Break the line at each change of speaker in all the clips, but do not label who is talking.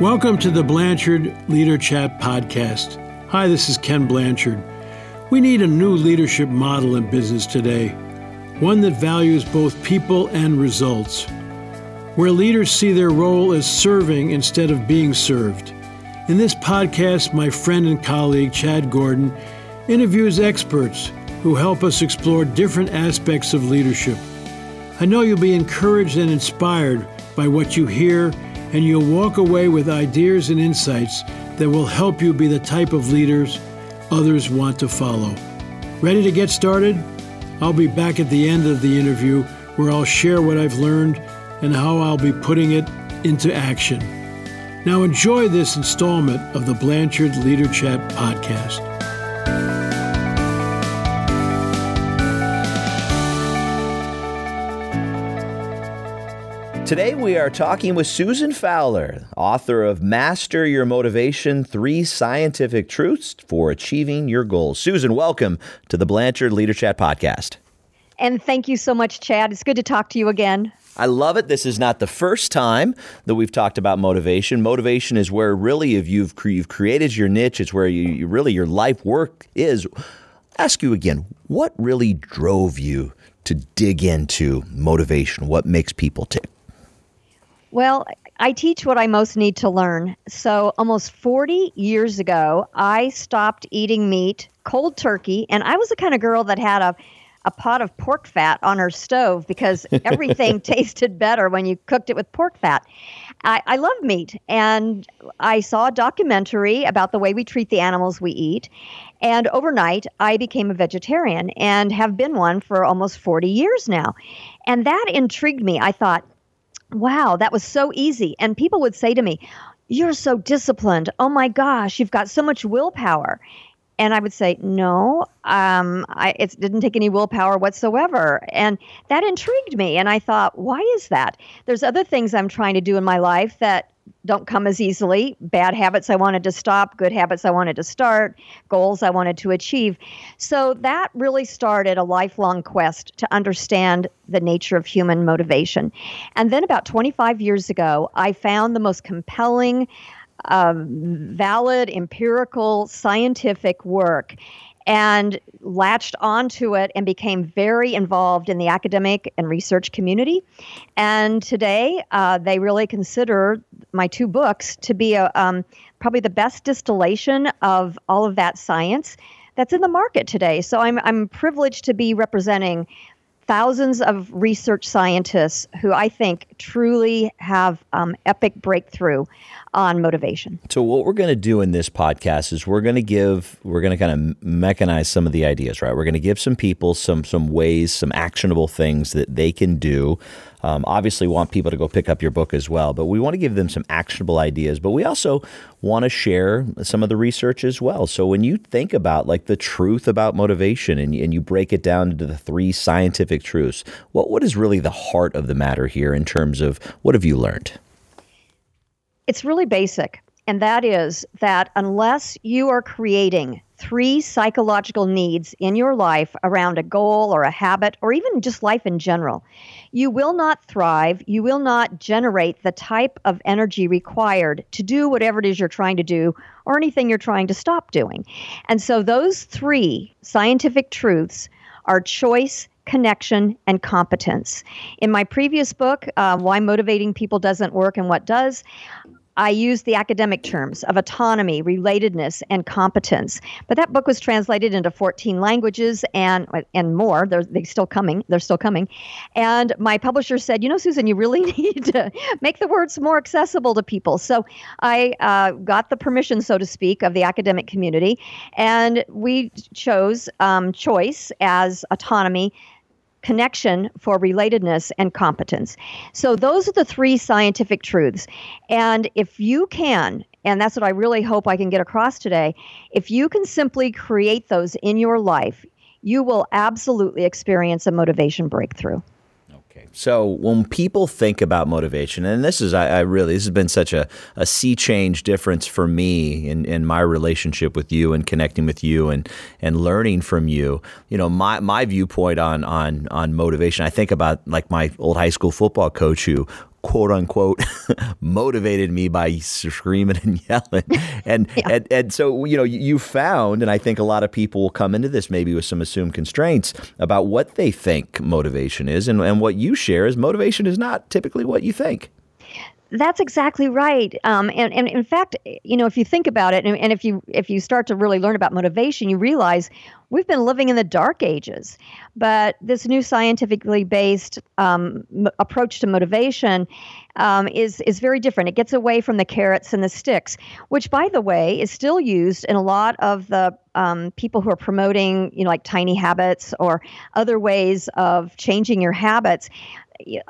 Welcome to the Blanchard Leader Chat podcast. Hi, this is Ken Blanchard. We need a new leadership model in business today, one that values both people and results, where leaders see their role as serving instead of being served. In this podcast, my friend and colleague Chad Gordon interviews experts who help us explore different aspects of leadership. I know you'll be encouraged and inspired by what you hear and you'll walk away with ideas and insights that will help you be the type of leaders others want to follow. Ready to get started? I'll be back at the end of the interview where I'll share what I've learned and how I'll be putting it into action. Now, enjoy this installment of the Blanchard Leader Chat podcast.
Today, we are talking with Susan Fowler, author of Master Your Motivation Three Scientific Truths for Achieving Your Goals. Susan, welcome to the Blanchard Leader Chat podcast.
And thank you so much, Chad. It's good to talk to you again.
I love it. This is not the first time that we've talked about motivation. Motivation is where really, if you've, you've created your niche, it's where you, you really your life work is. Ask you again, what really drove you to dig into motivation? What makes people tick?
Well, I teach what I most need to learn. So, almost 40 years ago, I stopped eating meat cold turkey, and I was the kind of girl that had a a pot of pork fat on her stove because everything tasted better when you cooked it with pork fat. I, I love meat, and I saw a documentary about the way we treat the animals we eat. And overnight, I became a vegetarian and have been one for almost 40 years now. And that intrigued me. I thought, wow, that was so easy. And people would say to me, You're so disciplined. Oh my gosh, you've got so much willpower. And I would say, no, um, I, it didn't take any willpower whatsoever. And that intrigued me. And I thought, why is that? There's other things I'm trying to do in my life that don't come as easily. Bad habits I wanted to stop, good habits I wanted to start, goals I wanted to achieve. So that really started a lifelong quest to understand the nature of human motivation. And then about 25 years ago, I found the most compelling, um, valid, empirical, scientific work and latched onto it and became very involved in the academic and research community. And today, uh, they really consider my two books to be a, um, probably the best distillation of all of that science that's in the market today. So I'm, I'm privileged to be representing thousands of research scientists who I think truly have um, epic breakthrough on motivation.
So what we're going to do in this podcast is we're going to give we're going to kind of mechanize some of the ideas, right? We're going to give some people some some ways, some actionable things that they can do. Um, obviously, want people to go pick up your book as well, but we want to give them some actionable ideas. But we also want to share some of the research as well. So when you think about like the truth about motivation and, and you break it down into the three scientific truths, what what is really the heart of the matter here in terms of what have you learned?
It's really basic, and that is that unless you are creating three psychological needs in your life around a goal or a habit or even just life in general, you will not thrive. You will not generate the type of energy required to do whatever it is you're trying to do or anything you're trying to stop doing. And so, those three scientific truths are choice, connection, and competence. In my previous book, uh, Why Motivating People Doesn't Work and What Does, I used the academic terms of autonomy, relatedness, and competence. But that book was translated into 14 languages and and more. They're, they're still coming. They're still coming. And my publisher said, you know, Susan, you really need to make the words more accessible to people. So I uh, got the permission, so to speak, of the academic community, and we chose um, choice as autonomy connection for relatedness and competence. So those are the three scientific truths. And if you can, and that's what I really hope I can get across today, if you can simply create those in your life, you will absolutely experience a motivation breakthrough.
So when people think about motivation, and this is, I, I, really, this has been such a, a sea change difference for me in, in my relationship with you and connecting with you and, and learning from you. You know, my, my viewpoint on, on, on motivation, I think about like my old high school football coach who quote unquote motivated me by screaming and yelling and, yeah. and and so you know you found and I think a lot of people will come into this maybe with some assumed constraints about what they think motivation is and, and what you share is motivation is not typically what you think
that's exactly right. Um, and, and in fact, you know, if you think about it, and, and if you if you start to really learn about motivation, you realize we've been living in the dark ages. But this new scientifically based um, m- approach to motivation um, is is very different. It gets away from the carrots and the sticks, which, by the way, is still used in a lot of the um, people who are promoting, you know, like tiny habits or other ways of changing your habits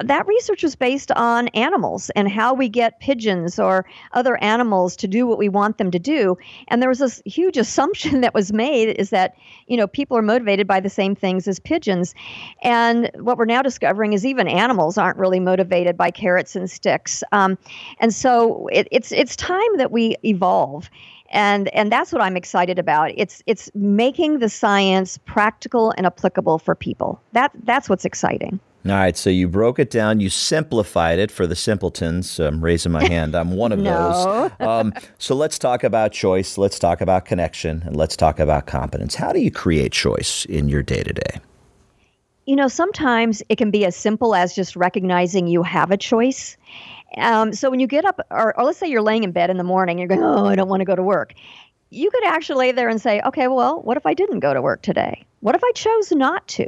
that research was based on animals and how we get pigeons or other animals to do what we want them to do. And there was this huge assumption that was made is that, you know, people are motivated by the same things as pigeons. And what we're now discovering is even animals aren't really motivated by carrots and sticks. Um, and so it, it's it's time that we evolve and and that's what I'm excited about. It's it's making the science practical and applicable for people. That that's what's exciting.
All right, so you broke it down, you simplified it for the simpletons. I'm raising my hand. I'm one of
no.
those. Um, so let's talk about choice. Let's talk about connection, and let's talk about competence. How do you create choice in your day to day?
You know, sometimes it can be as simple as just recognizing you have a choice. Um, so when you get up, or, or let's say you're laying in bed in the morning, you're going, oh, I don't want to go to work you could actually lay there and say, okay, well, what if I didn't go to work today? What if I chose not to?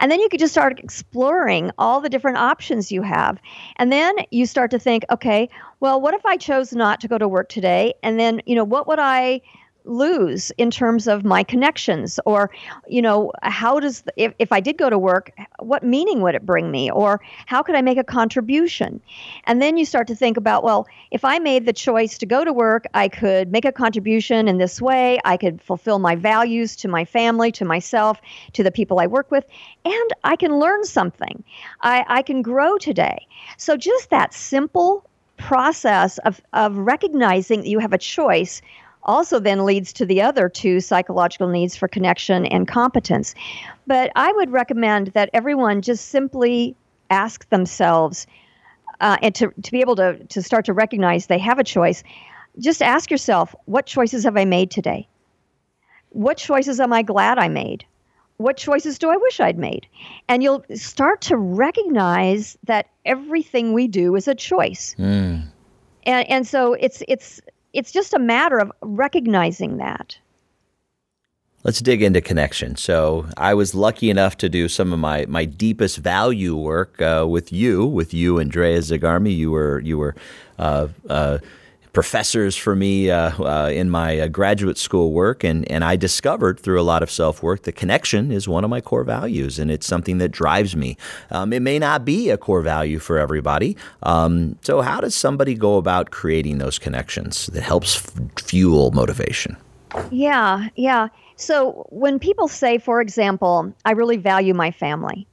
And then you could just start exploring all the different options you have. And then you start to think, okay, well, what if I chose not to go to work today? And then, you know, what would I lose in terms of my connections or you know how does the, if, if i did go to work what meaning would it bring me or how could i make a contribution? And then you start to think about well if i made the choice to go to work i could make a contribution in this way. I could fulfill my values to my family to myself to the people i work with and i can learn something. I, I can grow today. So just that simple process of, of recognizing that you have a choice also then leads to the other two psychological needs for connection and competence. But I would recommend that everyone just simply ask themselves, uh, and to, to be able to, to start to recognize they have a choice, just ask yourself, what choices have I made today? What choices am I glad I made? What choices do I wish I'd made? And you'll start to recognize that everything we do is a choice. Mm. And, and so it's it's it's just a matter of recognizing that.
Let's dig into connection. So, I was lucky enough to do some of my, my deepest value work uh, with you, with you, Andrea Zigarmi. You were you were uh, uh, professors for me uh, uh, in my uh, graduate school work, and, and I discovered through a lot of self work that connection is one of my core values, and it's something that drives me. Um, it may not be a core value for everybody. Um, so, how does somebody go about creating those connections that helps f- fuel motivation?
Yeah, yeah. So, when people say, for example, I really value my family,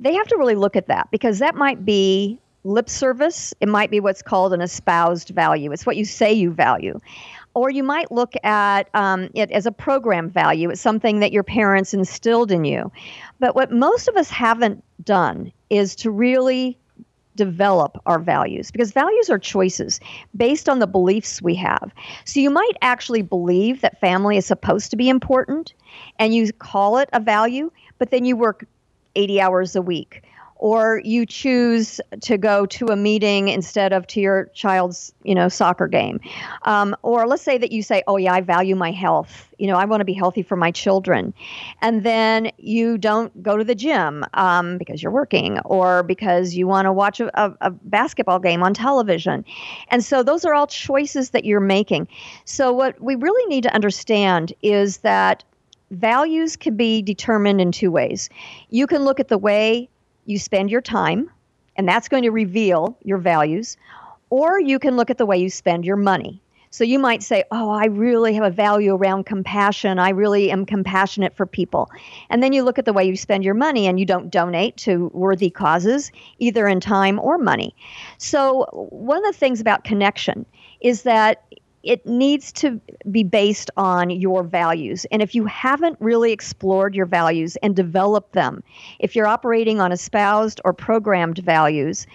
they have to really look at that because that might be lip service. It might be what's called an espoused value. It's what you say you value. Or you might look at um, it as a program value. It's something that your parents instilled in you. But what most of us haven't done is to really develop our values because values are choices based on the beliefs we have. So you might actually believe that family is supposed to be important and you call it a value, but then you work 80 hours a week or you choose to go to a meeting instead of to your child's you know soccer game. Um, or let's say that you say oh yeah i value my health. You know i want to be healthy for my children. And then you don't go to the gym um, because you're working or because you want to watch a, a, a basketball game on television. And so those are all choices that you're making. So what we really need to understand is that values can be determined in two ways. You can look at the way you spend your time, and that's going to reveal your values, or you can look at the way you spend your money. So you might say, Oh, I really have a value around compassion. I really am compassionate for people. And then you look at the way you spend your money and you don't donate to worthy causes, either in time or money. So, one of the things about connection is that it needs to be based on your values. And if you haven't really explored your values and developed them, if you're operating on espoused or programmed values,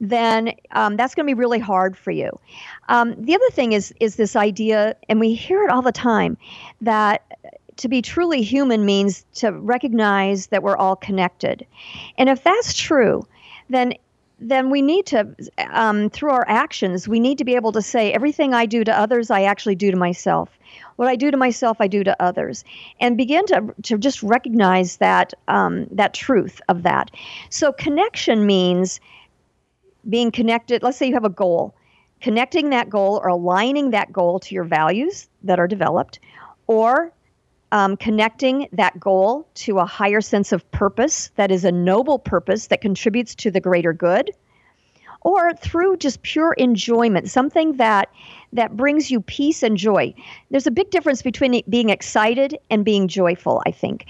then um, that's going to be really hard for you. Um, the other thing is is this idea, and we hear it all the time, that to be truly human means to recognize that we're all connected, and if that's true, then then we need to, um, through our actions, we need to be able to say everything I do to others, I actually do to myself. What I do to myself, I do to others, and begin to to just recognize that um, that truth of that. So connection means being connected. Let's say you have a goal, connecting that goal or aligning that goal to your values that are developed, or um, connecting that goal to a higher sense of purpose that is a noble purpose that contributes to the greater good or through just pure enjoyment something that that brings you peace and joy. There's a big difference between being excited and being joyful i think.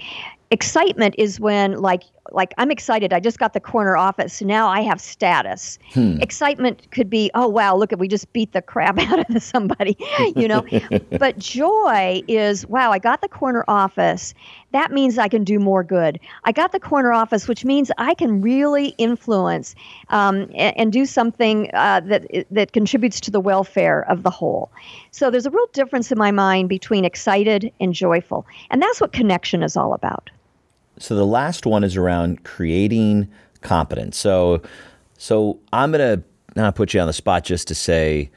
Excitement is when like like I'm excited. I just got the corner office. Now I have status. Hmm. Excitement could be, oh wow, look at we just beat the crap out of somebody, you know. but joy is, wow, I got the corner office. That means I can do more good. I got the corner office, which means I can really influence um, and, and, do something uh, that that contributes to the welfare of the whole. So there's a real difference in my mind between excited and joyful, and that's what connection is all about.
So the last one is around creating competence. So, so I'm going to not put you on the spot just to say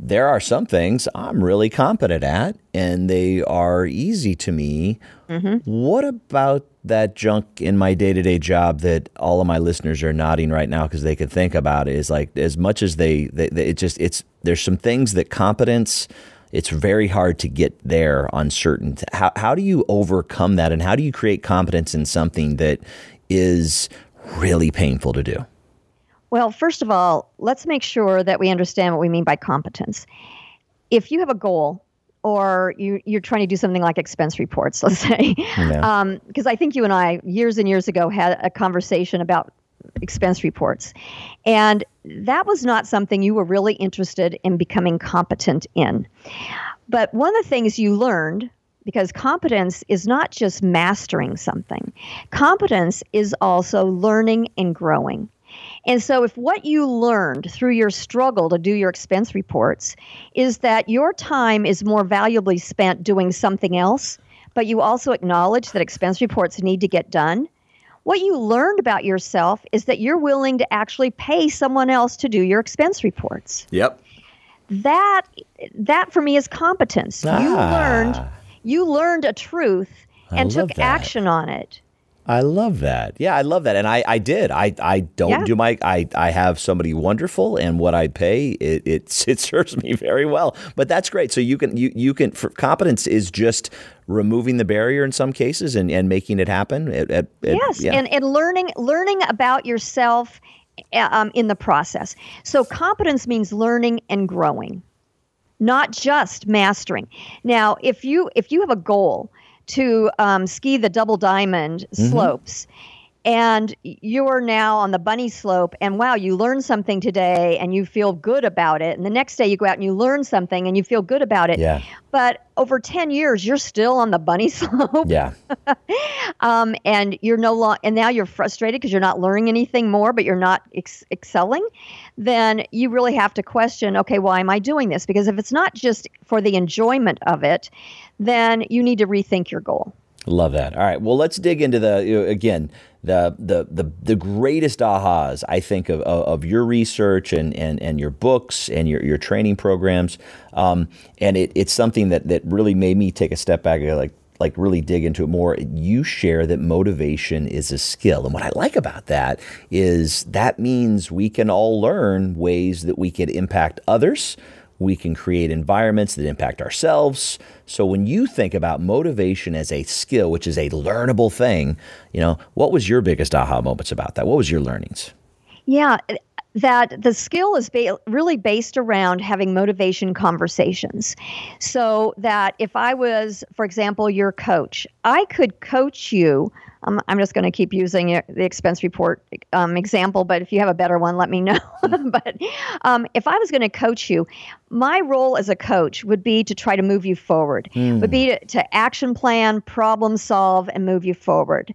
there are some things I'm really competent at and they are easy to me. Mm-hmm. What about that junk in my day to day job that all of my listeners are nodding right now because they could think about it is like as much as they, they, they it just it's there's some things that competence it's very hard to get there on certain. How, how do you overcome that and how do you create competence in something that is really painful to do?
Well, first of all, let's make sure that we understand what we mean by competence. If you have a goal, or you, you're trying to do something like expense reports, let's say, because um, I think you and I years and years ago had a conversation about expense reports. And that was not something you were really interested in becoming competent in. But one of the things you learned because competence is not just mastering something. Competence is also learning and growing. And so, if what you learned through your struggle to do your expense reports is that your time is more valuably spent doing something else, but you also acknowledge that expense reports need to get done, what you learned about yourself is that you're willing to actually pay someone else to do your expense reports.
Yep.
That that for me is competence. Ah. You learned you learned a truth and took that. action on it.
I love that. Yeah, I love that. And I, I did. I, I don't yeah. do my I, I have somebody wonderful and what I pay it, it it serves me very well. But that's great. So you can you you can for competence is just removing the barrier in some cases and, and making it happen. At, at,
yes, yeah. and, and learning learning about yourself uh, um, in the process. So competence means learning and growing, not just mastering. Now, if you if you have a goal to um, ski the double diamond mm-hmm. slopes. And you're now on the bunny slope and wow you learned something today and you feel good about it. And the next day you go out and you learn something and you feel good about it.
Yeah.
but over 10 years you're still on the bunny slope.
Yeah.
Um, and you're no longer and now you're frustrated because you're not learning anything more but you're not ex- excelling then you really have to question okay why am i doing this because if it's not just for the enjoyment of it then you need to rethink your goal
Love that. All right. Well, let's dig into the you know, again the, the the the greatest ahas I think of, of, your research and, and, and your books and your, your training programs. Um, and it, it's something that, that really made me take a step back and like like really dig into it more. You share that motivation is a skill. And what I like about that is that means we can all learn ways that we can impact others we can create environments that impact ourselves. So when you think about motivation as a skill, which is a learnable thing, you know, what was your biggest aha moments about that? What was your learnings?
Yeah, that the skill is ba- really based around having motivation conversations. So that if I was, for example, your coach, I could coach you um, I'm just going to keep using the expense report um, example, but if you have a better one, let me know. but um, if I was going to coach you, my role as a coach would be to try to move you forward, mm. would be to, to action plan, problem solve, and move you forward.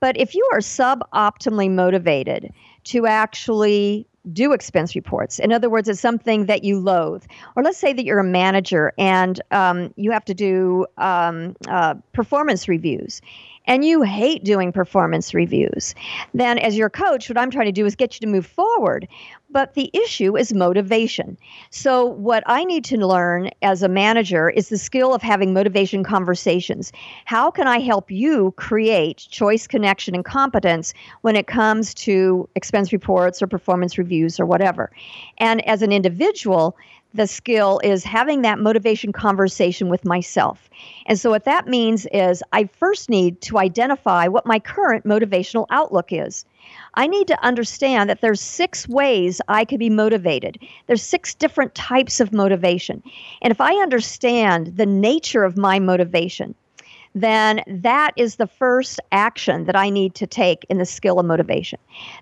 But if you are suboptimally motivated to actually do expense reports. In other words, it's something that you loathe. Or let's say that you're a manager and um, you have to do um, uh, performance reviews and you hate doing performance reviews, then as your coach, what I'm trying to do is get you to move forward. But the issue is motivation. So, what I need to learn as a manager is the skill of having motivation conversations. How can I help you create choice, connection, and competence when it comes to expense reports or performance reviews or whatever? And as an individual, the skill is having that motivation conversation with myself. And so, what that means is I first need to identify what my current motivational outlook is. I need to understand that there's six ways I could be motivated. There's six different types of motivation. And if I understand the nature of my motivation, then that is the first action that I need to take in the skill of motivation.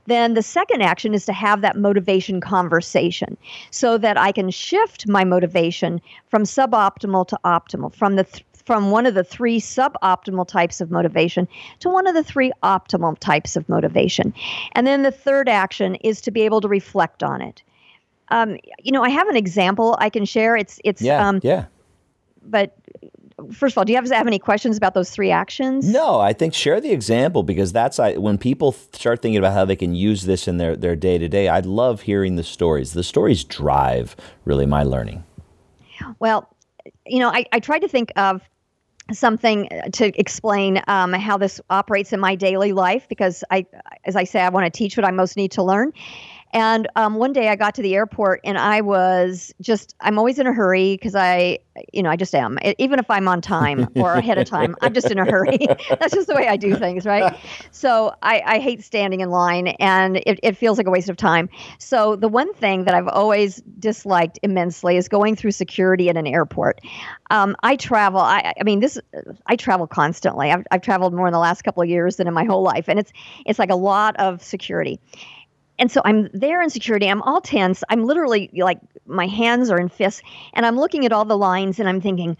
Then the second action is to have that motivation conversation so that I can shift my motivation from suboptimal to optimal, from the th- from one of the three suboptimal types of motivation to one of the three optimal types of motivation. And then the third action is to be able to reflect on it. Um, you know, I have an example I can share. It's it's
yeah,
um,
yeah.
But first of all, do you have, have any questions about those three actions?
No, I think share the example because that's I, when people start thinking about how they can use this in their their day to day. I love hearing the stories. The stories drive really my learning.
Well, you know, I, I tried to think of something to explain um, how this operates in my daily life because I, as I say, I want to teach what I most need to learn. And um, one day I got to the airport and I was just, I'm always in a hurry because I, you know, I just am. Even if I'm on time or ahead of time, I'm just in a hurry. That's just the way I do things, right? So I, I hate standing in line and it, it feels like a waste of time. So the one thing that I've always disliked immensely is going through security at an airport. Um, I travel, I, I mean, this, I travel constantly. I've, I've traveled more in the last couple of years than in my whole life. And it's, it's like a lot of security and so I'm there in security. I'm all tense. I'm literally like my hands are in fists, and I'm looking at all the lines, and I'm thinking,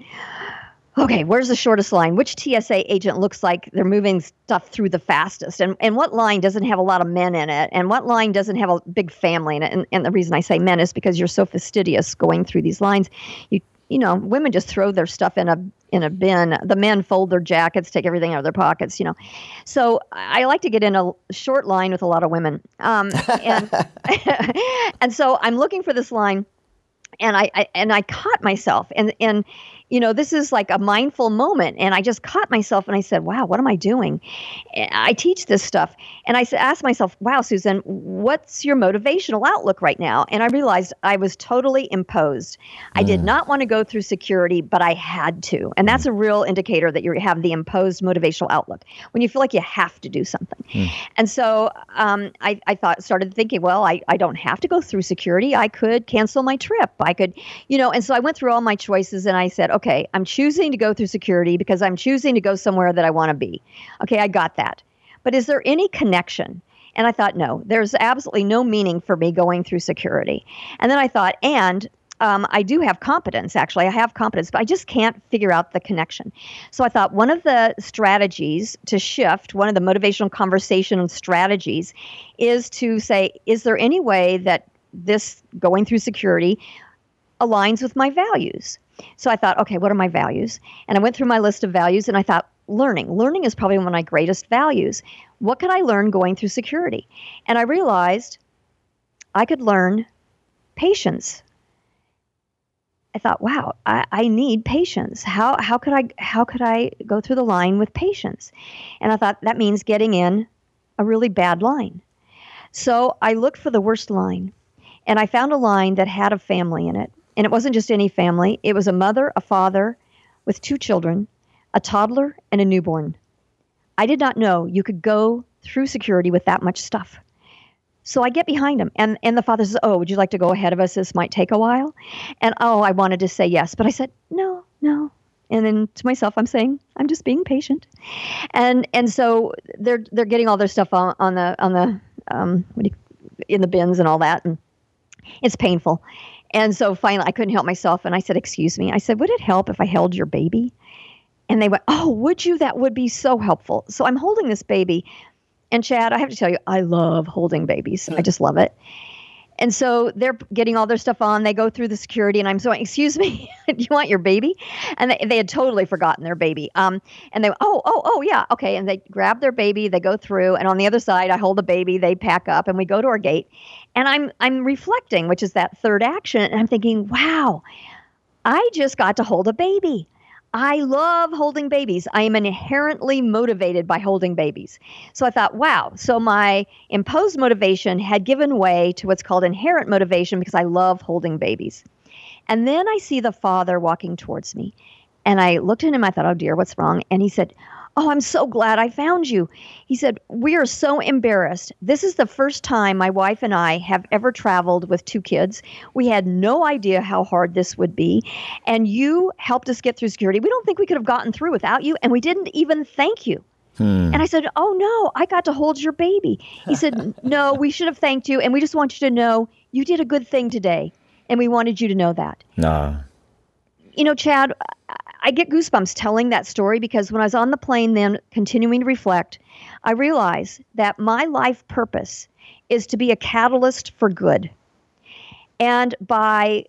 okay, where's the shortest line? Which TSA agent looks like they're moving stuff through the fastest? And and what line doesn't have a lot of men in it? And what line doesn't have a big family in it? And, and the reason I say men is because you're so fastidious going through these lines. You you know, women just throw their stuff in a in a bin. The men fold their jackets, take everything out of their pockets, you know. So I like to get in a short line with a lot of women. Um, and and so I'm looking for this line and I, I, and I caught myself and and you know, this is like a mindful moment. And I just caught myself and I said, wow, what am I doing? I teach this stuff. And I asked myself, wow, Susan, what's your motivational outlook right now? And I realized I was totally imposed. I did mm. not want to go through security, but I had to. And that's mm. a real indicator that you have the imposed motivational outlook when you feel like you have to do something. Mm. And so um, I, I thought, started thinking, well, I, I don't have to go through security. I could cancel my trip. I could, you know, and so I went through all my choices and I said, okay, okay, I'm choosing to go through security because I'm choosing to go somewhere that I want to be. Okay, I got that. But is there any connection? And I thought, no, there's absolutely no meaning for me going through security. And then I thought, and um, I do have competence, actually. I have competence, but I just can't figure out the connection. So I thought one of the strategies to shift, one of the motivational conversation strategies, is to say, is there any way that this going through security aligns with my values? So I thought, okay, what are my values? And I went through my list of values and I thought, learning. Learning is probably one of my greatest values. What could I learn going through security? And I realized I could learn patience. I thought, wow, I, I need patience. How how could I how could I go through the line with patience? And I thought that means getting in a really bad line. So I looked for the worst line and I found a line that had a family in it. And it wasn't just any family, it was a mother, a father with two children, a toddler, and a newborn. I did not know you could go through security with that much stuff. So I get behind him, and, and the father says, Oh, would you like to go ahead of us? This might take a while. And oh, I wanted to say yes, but I said, No, no. And then to myself, I'm saying, I'm just being patient. And and so they're they're getting all their stuff on, on the on the um, you, in the bins and all that, and it's painful. And so finally, I couldn't help myself. And I said, Excuse me. I said, Would it help if I held your baby? And they went, Oh, would you? That would be so helpful. So I'm holding this baby. And Chad, I have to tell you, I love holding babies. I just love it. And so they're getting all their stuff on. They go through the security, and I'm saying, "Excuse me, do you want your baby?" And they, they had totally forgotten their baby. Um, and they, oh, oh, oh, yeah, okay. And they grab their baby. They go through, and on the other side, I hold the baby. They pack up, and we go to our gate. And I'm I'm reflecting, which is that third action, and I'm thinking, "Wow, I just got to hold a baby." I love holding babies. I am inherently motivated by holding babies. So I thought, wow. So my imposed motivation had given way to what's called inherent motivation because I love holding babies. And then I see the father walking towards me. And I looked at him. I thought, oh dear, what's wrong? And he said, Oh, I'm so glad I found you. He said, We are so embarrassed. This is the first time my wife and I have ever traveled with two kids. We had no idea how hard this would be. And you helped us get through security. We don't think we could have gotten through without you. And we didn't even thank you. Hmm. And I said, Oh, no, I got to hold your baby. He said, No, we should have thanked you. And we just want you to know you did a good thing today. And we wanted you to know that.
Nah.
You know, Chad, I get goosebumps telling that story because when I was on the plane, then continuing to reflect, I realized that my life purpose is to be a catalyst for good. And by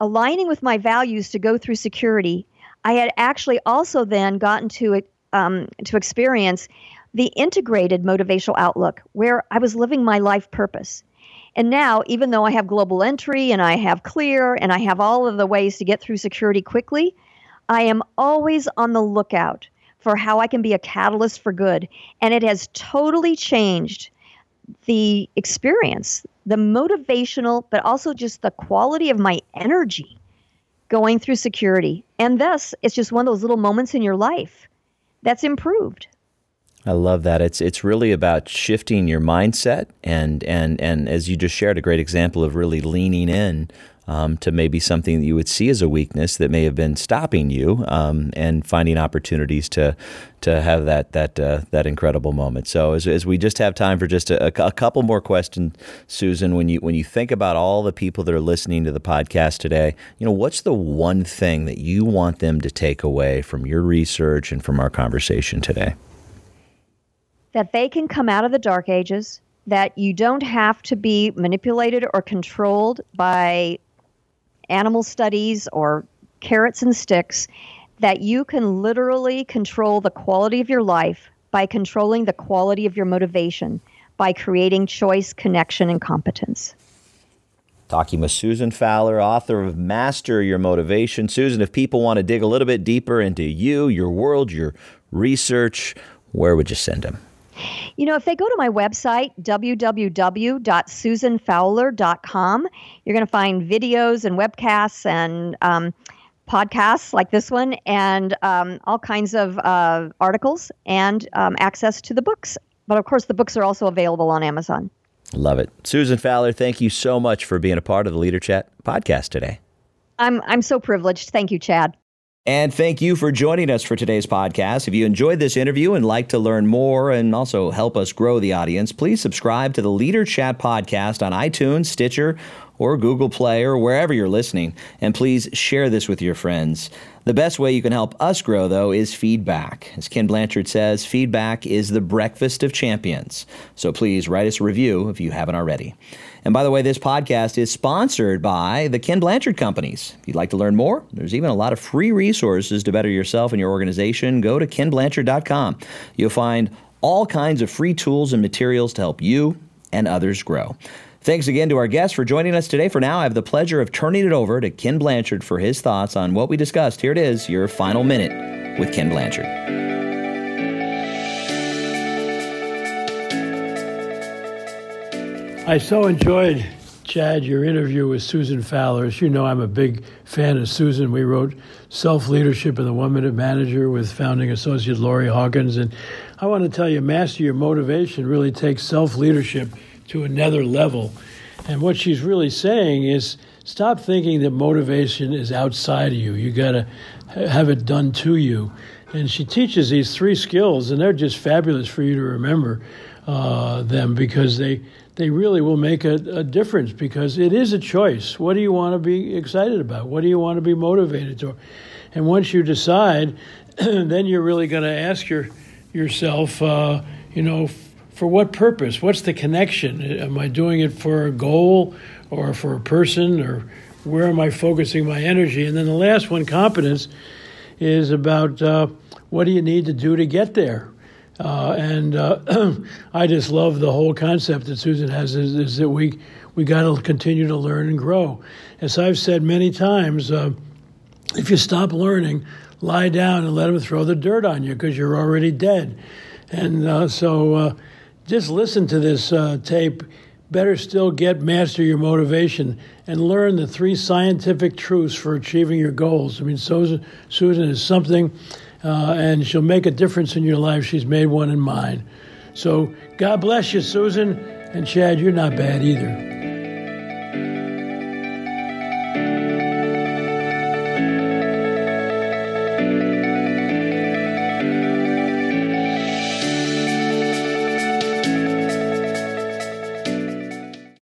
aligning with my values to go through security, I had actually also then gotten to um, to experience the integrated motivational outlook, where I was living my life purpose. And now, even though I have global entry and I have clear and I have all of the ways to get through security quickly, I am always on the lookout for how I can be a catalyst for good. And it has totally changed the experience, the motivational, but also just the quality of my energy going through security. And thus, it's just one of those little moments in your life that's improved.
I love that. It's it's really about shifting your mindset and and and as you just shared a great example of really leaning in um, to maybe something that you would see as a weakness that may have been stopping you, um, and finding opportunities to to have that that uh, that incredible moment. So as, as we just have time for just a, a, couple more questions, Susan, when you when you think about all the people that are listening to the podcast today, you know, what's the one thing that you want them to take away from your research and from our conversation today?
That they can come out of the dark ages that you don't have to be manipulated or controlled by animal studies or carrots and sticks that you can literally control the quality of your life by controlling the quality of your motivation by creating choice, connection, and competence.
Talking with Susan Fowler, author of Master Your Motivation. Susan, if people want to dig a little bit deeper into you, your world, your research, where would you send them?
You know, if they go to my website, www.susanfowler.com, you're going to find videos and webcasts and um, podcasts like this one and um, all kinds of uh, articles and um, access to the books. But of course, the books are also available on Amazon.
Love it. Susan Fowler, thank you so much for being a part of the Leader Chat podcast today.
I'm, I'm so privileged. Thank you, Chad.
And thank you for joining us for today's podcast. If you enjoyed this interview and like to learn more and also help us grow the audience, please subscribe to the Leader Chat podcast on iTunes, Stitcher, or Google Play or wherever you're listening. And please share this with your friends. The best way you can help us grow, though, is feedback. As Ken Blanchard says, feedback is the breakfast of champions. So please write us a review if you haven't already. And by the way, this podcast is sponsored by the Ken Blanchard Companies. If you'd like to learn more, there's even a lot of free resources to better yourself and your organization. Go to kenblanchard.com. You'll find all kinds of free tools and materials to help you and others grow. Thanks again to our guests for joining us today. For now, I have the pleasure of turning it over to Ken Blanchard for his thoughts on what we discussed. Here it is, your final minute with Ken Blanchard.
I so enjoyed, Chad, your interview with Susan Fowler. As you know, I'm a big fan of Susan. We wrote Self Leadership and the One Minute Manager with founding associate Lori Hawkins. And I want to tell you, Master Your Motivation really takes self leadership to another level. And what she's really saying is stop thinking that motivation is outside of you. You got to have it done to you. And she teaches these three skills, and they're just fabulous for you to remember uh, them because they they really will make a, a, difference because it is a choice. What do you want to be excited about? What do you want to be motivated to? And once you decide, then you're really going to ask your yourself, uh, you know, for what purpose? What's the connection? Am I doing it for a goal or for a person or where am I focusing my energy? And then the last one, competence, is about uh, what do you need to do to get there? Uh, and uh, I just love the whole concept that Susan has is, is that we we got to continue to learn and grow. As I've said many times, uh, if you stop learning, lie down and let them throw the dirt on you because you're already dead. And uh, so uh, just listen to this uh, tape. Better still, get master your motivation and learn the three scientific truths for achieving your goals. I mean, Susan, Susan is something, uh, and she'll make a difference in your life. She's made one in mine. So God bless you, Susan. And Chad, you're not bad either.